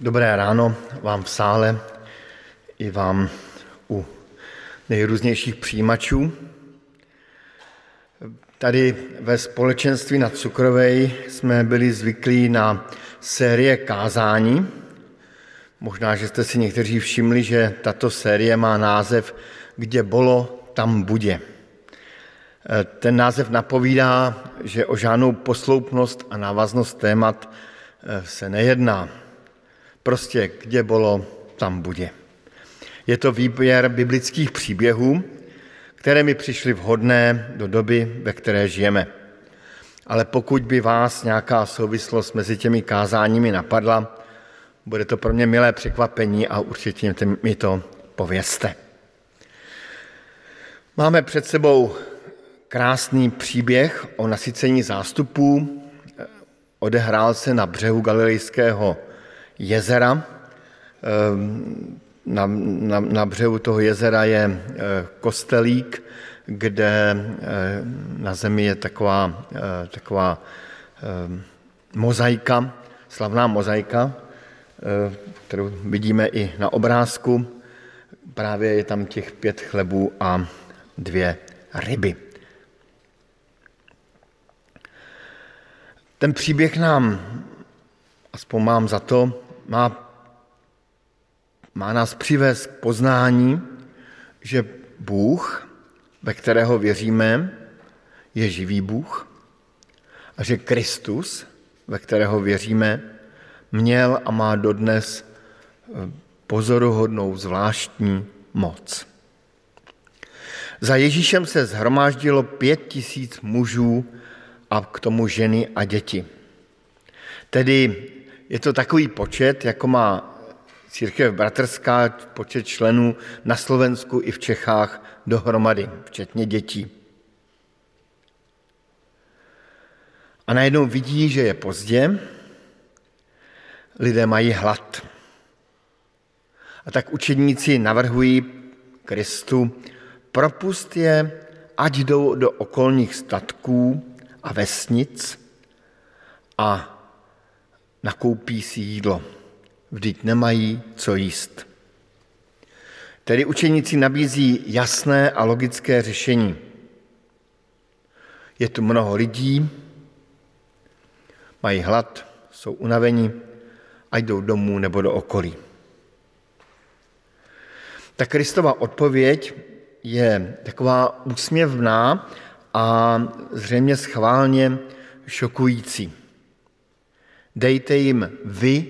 Dobré ráno vám v sále i vám u nejrůznějších přijímačů. Tady ve společenství na Cukrovej jsme byli zvyklí na série kázání. Možná, že jste si někteří všimli, že tato série má název Kde bolo, tam bude. Ten název napovídá, že o žádnou posloupnost a návaznost témat se nejedná Prostě kde bylo, tam bude. Je to výběr biblických příběhů, které mi přišly vhodné do doby, ve které žijeme. Ale pokud by vás nějaká souvislost mezi těmi kázáními napadla, bude to pro mě milé překvapení a určitě mi to povězte. Máme před sebou krásný příběh o nasycení zástupů. Odehrál se na břehu Galilejského jezera. Ehm, na, na, na břehu toho jezera je eh, kostelík, kde eh, na zemi je taková, eh, taková mozaika, slavná mozaika, kterou vidíme i na obrázku. Právě je tam těch pět chlebů a dvě ryby. Ten příběh nám, aspoň mám za to, má, má nás přivést k poznání, že Bůh, ve kterého věříme, je živý Bůh a že Kristus, ve kterého věříme, měl a má dodnes eh, pozoruhodnou zvláštní moc. Za Ježíšem se zhromáždilo pět tisíc mužů a k tomu ženy a děti. Tedy je to takový počet, jako má církev bratrská, počet členů na Slovensku i v Čechách dohromady, včetně dětí. A najednou vidí, že je pozdě, lidé mají hlad. A tak učedníci navrhují Kristu, propust je, ať jdou do okolních statků a vesnic a nakoupí si jídlo. Vždyť nemají co jíst. Tedy učeníci nabízí jasné a logické řešení. Je tu mnoho lidí, mají hlad, jsou unaveni a jdou domů nebo do okolí. Ta Kristova odpověď je taková úsměvná a zřejmě schválně šokující. Dejte jim vy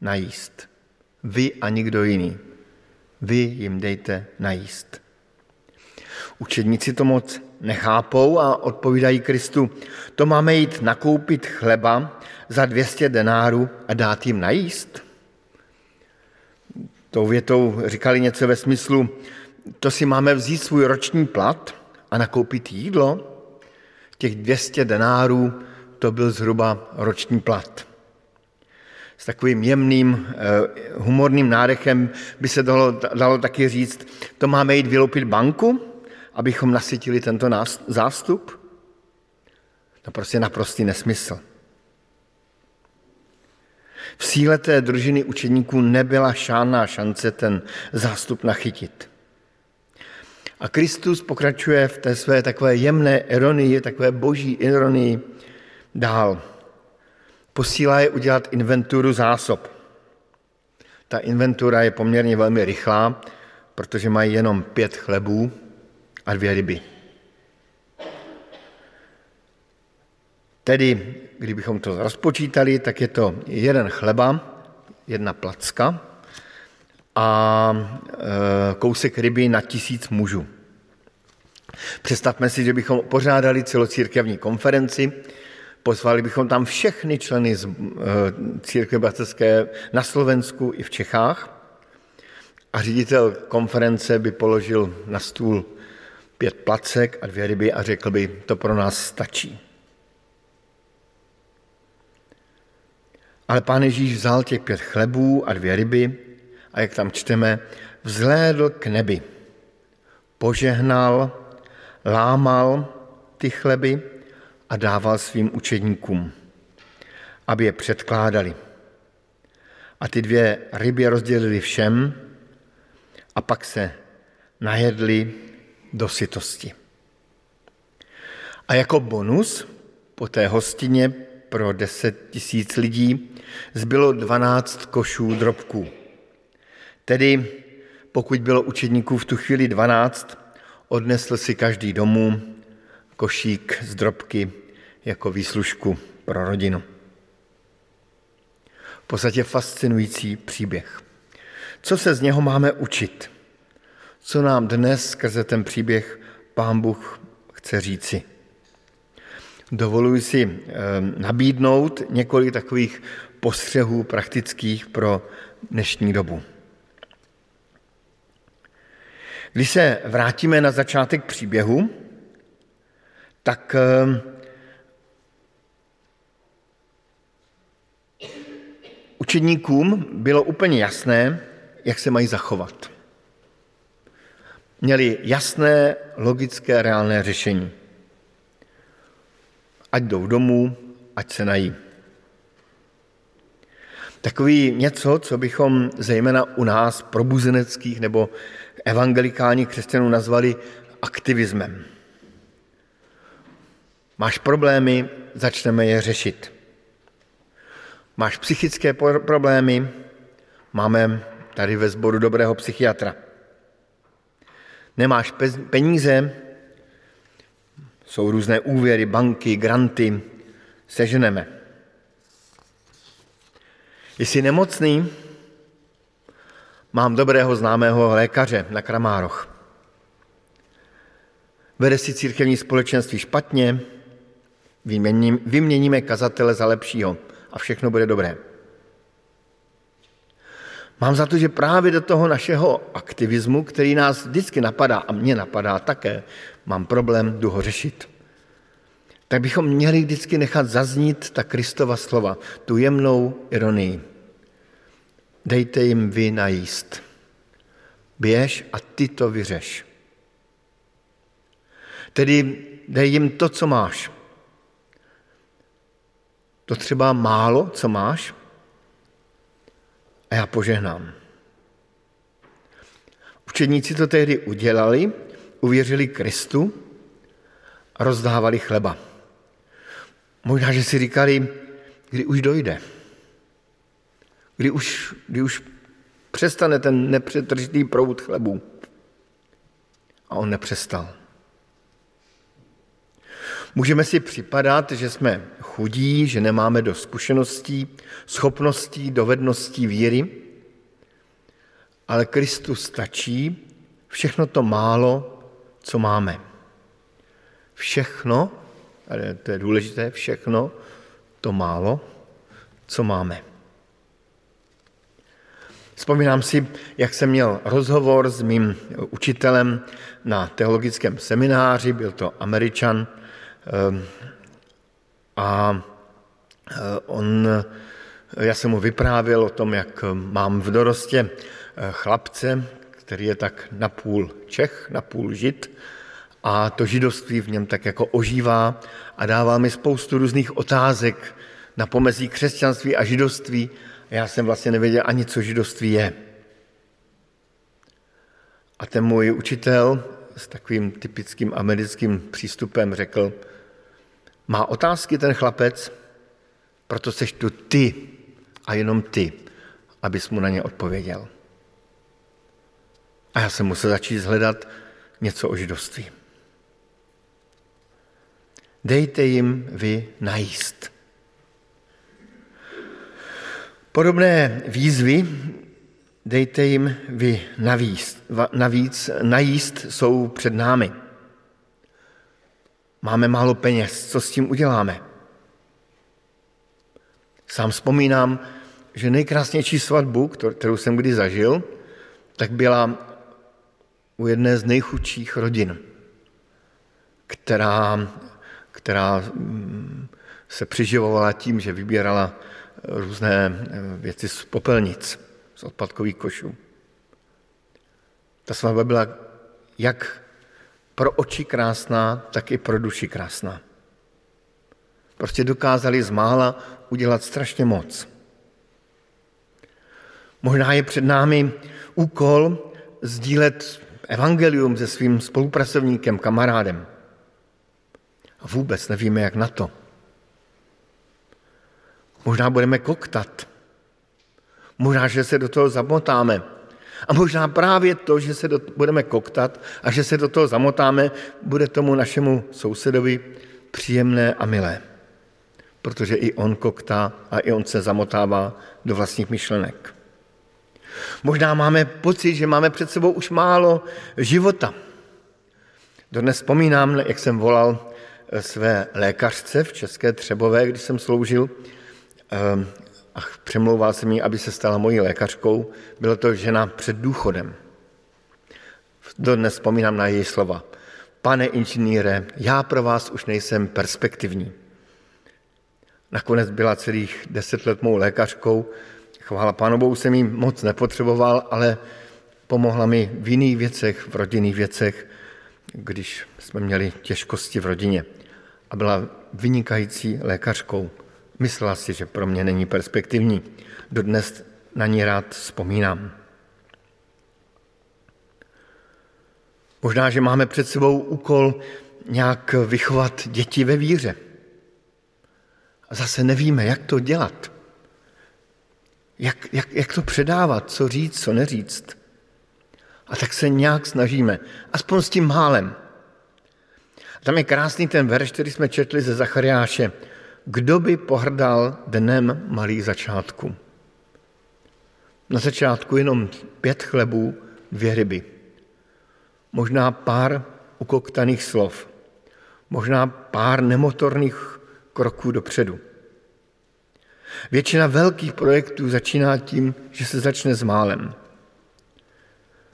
najíst. Vy a nikdo jiný. Vy jim dejte najíst. Učedníci to moc nechápou a odpovídají Kristu, to máme jít nakoupit chleba za 200 denárů a dát jim najíst? Tou větou říkali něco ve smyslu, to si máme vzít svůj roční plat a nakoupit jídlo? Těch 200 denárů to byl zhruba roční plat. S takovým jemným, eh, humorným nádechem by se dalo, dalo taky říct, to máme jít vyloupit banku, abychom nasytili tento zástup? To prostě naprostý nesmysl. V síle té družiny učeníků nebyla žádná šance ten zástup nachytit. A Kristus pokračuje v té své takové jemné ironii, takové boží ironii, Dál. Posílá je udělat inventuru zásob. Ta inventura je poměrně velmi rychlá, protože mají jenom pět chlebů a dvě ryby. Tedy, kdybychom to rozpočítali, tak je to jeden chleba, jedna placka a e, kousek ryby na tisíc mužů. Představme si, že bychom pořádali celocírkevní konferenci, Pozvali bychom tam všechny členy z eh, církve bratrské na Slovensku i v Čechách a ředitel konference by položil na stůl pět placek a dvě ryby a řekl by, to pro nás stačí. Ale pán Ježíš vzal těch pět chlebů a dvě ryby a jak tam čteme, vzhlédl k nebi, požehnal, lámal ty chleby a dával svým učedníkům, aby je předkládali. A ty dvě ryby rozdělili všem a pak se najedli do sytosti. A jako bonus po té hostině pro 10 tisíc lidí zbylo 12 košů drobků. Tedy pokud bylo učedníků v tu chvíli 12, odnesl si každý domů košík z drobky jako výslužku pro rodinu. V podstatě fascinující příběh. Co se z něho máme učit? Co nám dnes skrze ten příběh Pán Bůh chce říci? Dovoluji si eh, nabídnout několik takových postřehů praktických pro dnešní dobu. Když se vrátíme na začátek příběhu, tak eh, učedníkům bylo úplně jasné, jak se mají zachovat. Měli jasné, logické, reálné řešení. Ať jdou domů, ať se nají. Takový něco, co bychom zejména u nás probuzeneckých nebo evangelikálních křesťanů nazvali aktivismem. Máš problémy, začneme je řešit. Máš psychické problémy, máme tady ve sboru dobrého psychiatra. Nemáš peníze, jsou různé úvěry, banky, granty, seženeme. Jsi nemocný, mám dobrého známého lékaře na Kramároch. Vede si církevní společenství špatně, vyměníme kazatele za lepšího a všechno bude dobré. Mám za to, že právě do toho našeho aktivismu, který nás vždycky napadá, a mě napadá také, mám problém, jdu ho řešit, tak bychom měli vždycky nechat zaznít ta Kristova slova, tu jemnou ironii. Dejte jim vy najíst. Běž a ty to vyřeš. Tedy dej jim to, co máš. To třeba málo, co máš, a já požehnám. Učedníci to tehdy udělali, uvěřili Kristu a rozdávali chleba. Možná, že si říkali, kdy už dojde, kdy už, kdy už přestane ten nepřetržitý proud chlebu. A on nepřestal. Můžeme si připadat, že jsme chudí, že nemáme do zkušeností, schopností, dovedností víry, ale Kristus stačí všechno to málo, co máme. Všechno, ale to je důležité, všechno to málo, co máme. Vzpomínám si, jak jsem měl rozhovor s mým učitelem na teologickém semináři, byl to američan, Ehm, a eh, on, já jsem mu vyprávěl o tom, jak mám v dorostě eh, chlapce, který je tak napůl Čech, napůl Žid, a to židovství v něm tak jako ožívá a dává mi spoustu různých otázek na pomezí křesťanství a židovství. Já jsem vlastně nevěděl ani, co židovství je. A ten můj učitel s takovým typickým americkým přístupem řekl, má otázky ten chlapec, proto seš tu ty a jenom ty, abys mu na ně odpověděl. A já jsem musel začít hledat něco o židovství. Dejte jim vy najíst. Podobné výzvy dejte jim vy navíc, navíc najíst jsou před námi. Máme málo peněz, co s tím uděláme? Sám vzpomínám, že nejkrásnější svatbu, kterou jsem kdy zažil, tak byla u jedné z nejchudších rodin, která, která mm, se přiživovala tím, že vybírala různé věci z popelnic, z odpadkových košů. Ta svatba byla jak pro oči krásná, tak i pro duši krásná. Prostě dokázali z mála udělat strašně moc. Možná je před námi úkol sdílet evangelium se svým spolupracovníkem, kamarádem. A vůbec nevíme, jak na to. Možná budeme koktat. Možná, že se do toho zamotáme. A možná právě to, že se do, budeme koktat a že se do toho zamotáme, bude tomu našemu sousedovi příjemné a milé. Protože i on koktá a i on se zamotává do vlastních myšlenek. Možná máme pocit, že máme před sebou už málo života. Dodnes vzpomínám, jak jsem volal eh, své lékařce v České Třebové, když jsem sloužil eh, a přemlouval jsem ji, aby se stala mojí lékařkou. Byla to žena před důchodem. Dodnes vzpomínám na její slova. Pane inženýre, já pro vás už nejsem perspektivní. Nakonec byla celých deset let mou lékařkou Chvála pánovou jsem jí moc nepotřeboval, ale pomohla mi v jiných věcech, v rodinných věcech, když jsme měli těžkosti v rodině. A byla vynikající lékařkou. Myslela si, že pro mě není perspektivní. Dodnes na ní rád vzpomínám. Možná, že máme před sebou úkol nějak vychovat děti ve víře. A zase nevíme, jak to dělat jak, jak, jak to předávat, co říct, co neříct. A tak se nějak snažíme, aspoň s tím málem. A tam je krásný ten verš, který jsme četli ze Zachariáše. Kdo by pohrdal dnem malých začátků? Na začátku jenom pět chlebů, dvě ryby. Možná pár ukoktaných slov. Možná pár nemotorných kroků dopředu. Většina velkých projektů začíná tím, že se začne s málem.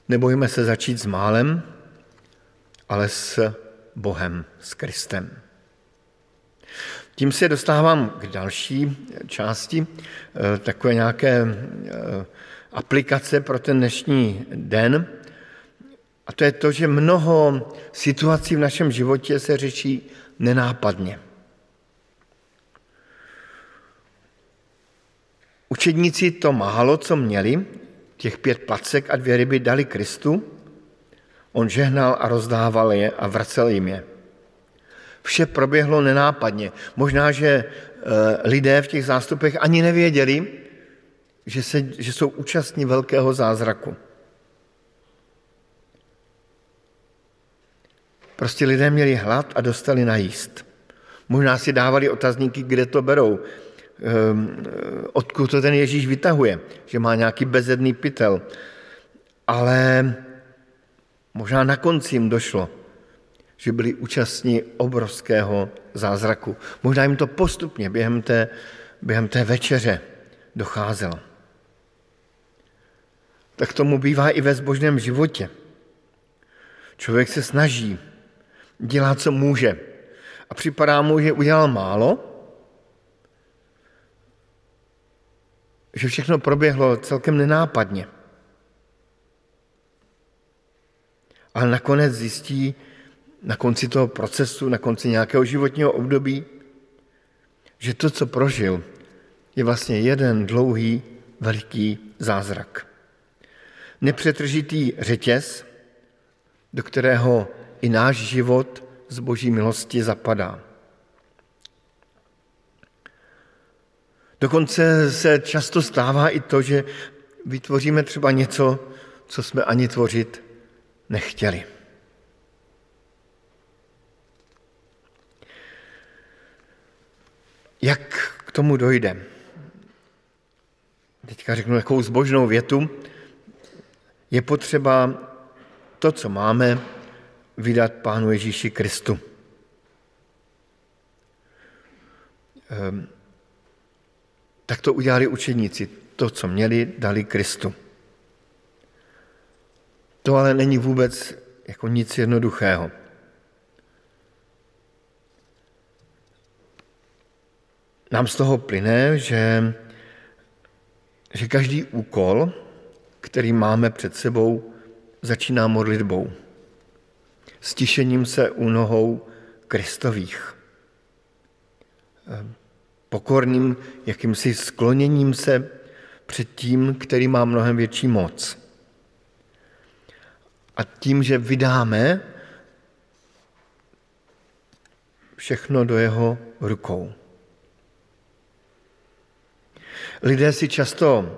Nebojíme se začít s málem, ale s Bohem, s Kristem. Tím se dostávám k další části, eh, takové nějaké eh, aplikace pro ten dnešní den. A to je to, že mnoho situací v našem životě se řeší nenápadně. Učedníci to málo, co měli, těch pět placek a dvě ryby dali Kristu, on žehnal a rozdával je a vracel jim je. Vše proběhlo nenápadně. Možná, že eh, lidé v těch zástupech ani nevěděli, že, se, že jsou účastní velkého zázraku. Prostě lidé měli hlad a dostali najíst. Možná si dávali otazníky, kde to berou. Ehm, odkud to ten Ježíš vytahuje, že má nějaký bezedný pytel. Ale možná na konci jim došlo, že byli účastní obrovského zázraku. Možná jim to postupně během té, během té večeře docházelo. Tak tomu bývá i ve zbožném životě. Člověk se snaží, dělá, co může. A připadá mu, že udělal málo, že všechno proběhlo celkem nenápadně. Ale nakonec zjistí, na konci toho procesu, na konci nějakého životního období, že to, co prožil, je vlastně jeden dlouhý, veliký zázrak. Nepřetržitý řetěz, do kterého i náš život z boží milosti zapadá. Dokonce se často stává i to, že vytvoříme třeba něco, co jsme ani tvořit nechtěli. Jak k tomu dojde? Teďka řeknu takovou zbožnou větu. Je potřeba to, co máme, vydat Pánu Ježíši Kristu. Ehm, tak to udělali učeníci. To, co měli, dali Kristu. To ale není vůbec jako nic jednoduchého. Nám z toho plyne, že, že každý úkol, který máme před sebou, začíná modlitbou. Stišením se u nohou Kristových pokorným jakýmsi skloněním se před tím, který má mnohem větší moc. A tím, že vydáme všechno do jeho rukou. Lidé si často,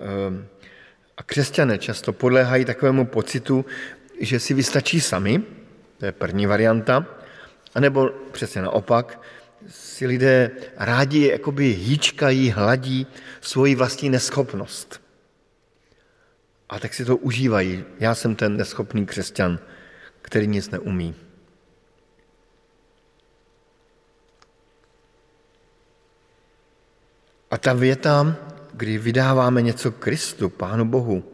ehm, a křesťané často podléhají takovému pocitu, že si vystačí sami, to je první varianta, anebo přesně naopak, si lidé rádi jakoby hýčkají, hladí svoji vlastní neschopnost. A tak si to užívají. Já jsem ten neschopný křesťan, který nic neumí. A ta věta, kdy vydáváme něco Kristu, Pánu Bohu,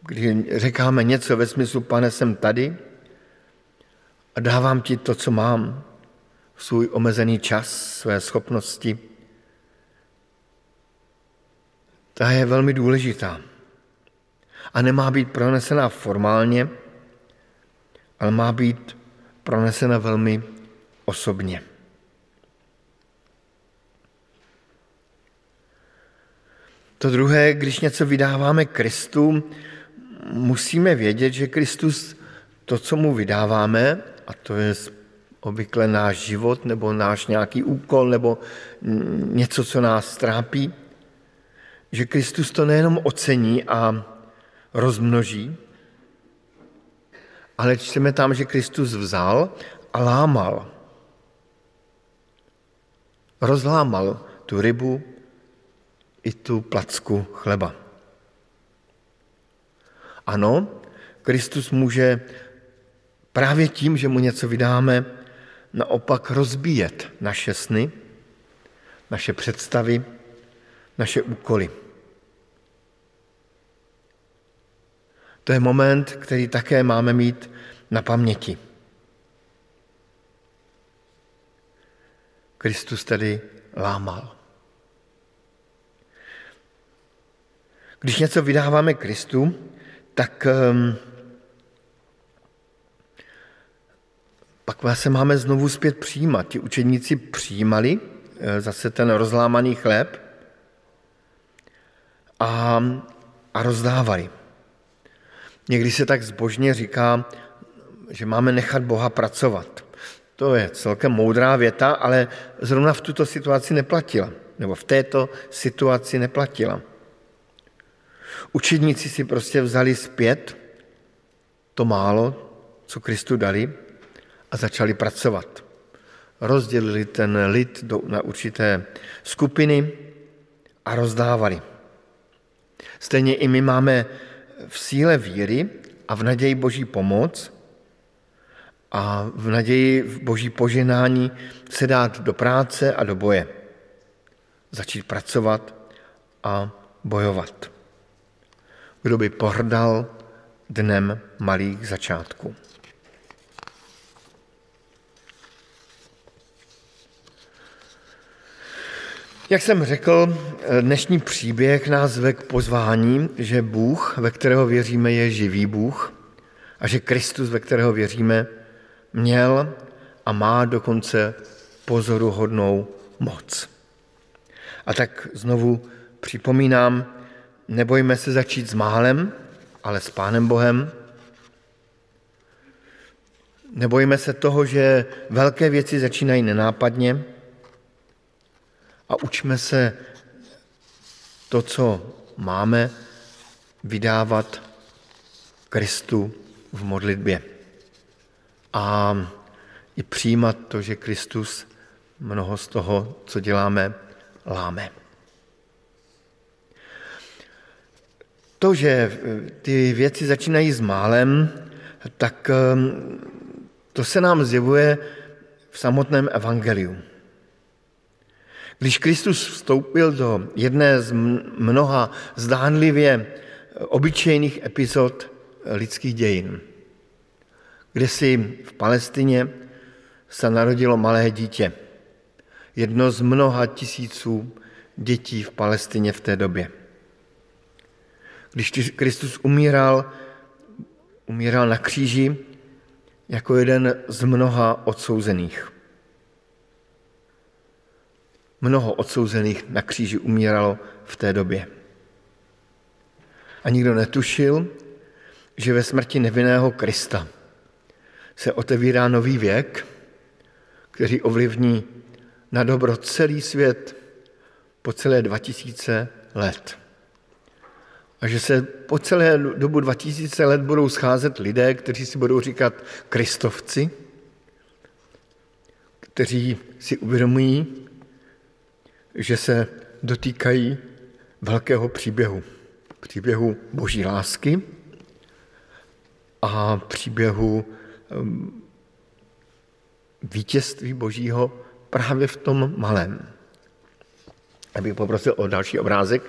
kdy říkáme něco ve smyslu, pane, jsem tady a dávám ti to, co mám, svůj omezený čas, své schopnosti, ta je velmi důležitá. A nemá být pronesena formálně, ale má být pronesena velmi osobně. To druhé, když něco vydáváme Kristu, musíme vědět, že Kristus to, co mu vydáváme, a to je obvykle náš život nebo náš nějaký úkol nebo něco, co nás trápí, že Kristus to nejenom ocení a rozmnoží, ale čteme tam, že Kristus vzal a lámal. Rozlámal tu rybu i tu placku chleba. Ano, Kristus může právě tím, že mu něco vydáme, naopak rozbíjet naše sny, naše představy, naše úkoly. To je moment, který také máme mít na paměti. Kristus tedy lámal. Když něco vydáváme Kristu, tak um, pak se máme znovu zpět přijímat. Ti učeníci přijímali eh, zase ten rozlámaný chléb a, a rozdávali. Někdy se tak zbožně říká, že máme nechat Boha pracovat. To je celkem moudrá věta, ale zrovna v tuto situaci neplatila. Nebo v této situaci neplatila. Učedníci si prostě vzali zpět to málo, co Kristu dali a začali pracovat. Rozdělili ten lid do, na určité skupiny a rozdávali. Stejně i my máme v síle víry a v naději Boží pomoc a v naději v Boží poženání se dát do práce a do boje. Začít pracovat a bojovat. Kdo by pohrdal dnem malých začátků. Jak jsem řekl, dnešní příběh nás ve k pozvání, že Bůh, ve kterého věříme, je živý Bůh a že Kristus, ve kterého věříme, měl a má dokonce pozoruhodnou moc. A tak znovu připomínám, nebojme se začít s málem, ale s Pánem Bohem. Nebojme se toho, že velké věci začínají nenápadně, a učme se to, co máme, vydávat Kristu v modlitbě. A i přijímat to, že Kristus mnoho z toho, co děláme, láme. To, že ty věci začínají s málem, tak ehm, to se nám zjevuje v samotném evangeliu. Když Kristus vstoupil do jedné z mnoha zdánlivě obyčejných epizod lidských dějin, kde si v Palestině se narodilo malé dítě. Jedno z mnoha tisíců dětí v Palestině v té době. Když Kristus umíral, umíral na kříži jako jeden z mnoha odsouzených. mnoho odsouzených na kříži umíralo v té době. A nikdo netušil, že ve smrti nevinného Krista se otevírá nový věk, který ovlivní na dobro celý svět po celé 2000 let. A že se po celé dobu 2000 let budou scházet lidé, kteří si budou říkat kristovci, kteří si uvědomují, že se dotýkají velkého příběhu. Příběhu boží lásky a příběhu um, vítězství božího právě v tom malém. Abych poprosil o další obrázek.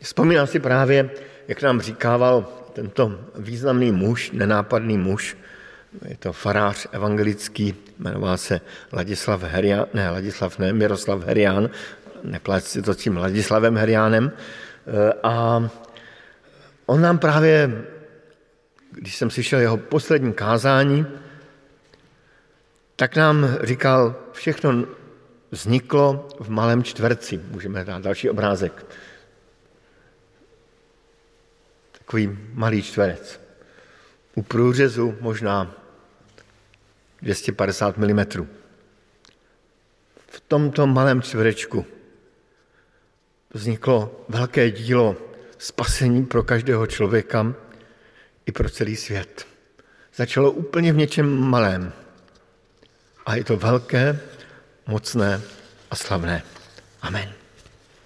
Vzpomínám si právě, jak nám říkával tento významný muž, nenápadný muž, je to farář evangelický, jmenoval se Ladislav Herian, ne, Ladislav ne, Miroslav Herian, neplet si to tím Ladislavem Herianem. Eh, a on nám právě, když jsem slyšel jeho poslední kázání, tak nám říkal, všechno vzniklo v malém čtverci. Můžeme dát další obrázek. Takový malý čtverec. U průřezu možná 250 mm. V tomto malém čtverečku vzniklo velké dílo spasení pro každého člověka i pro celý svět. Začalo úplně v něčem malém. A je to velké, mocné a slavné. Amen.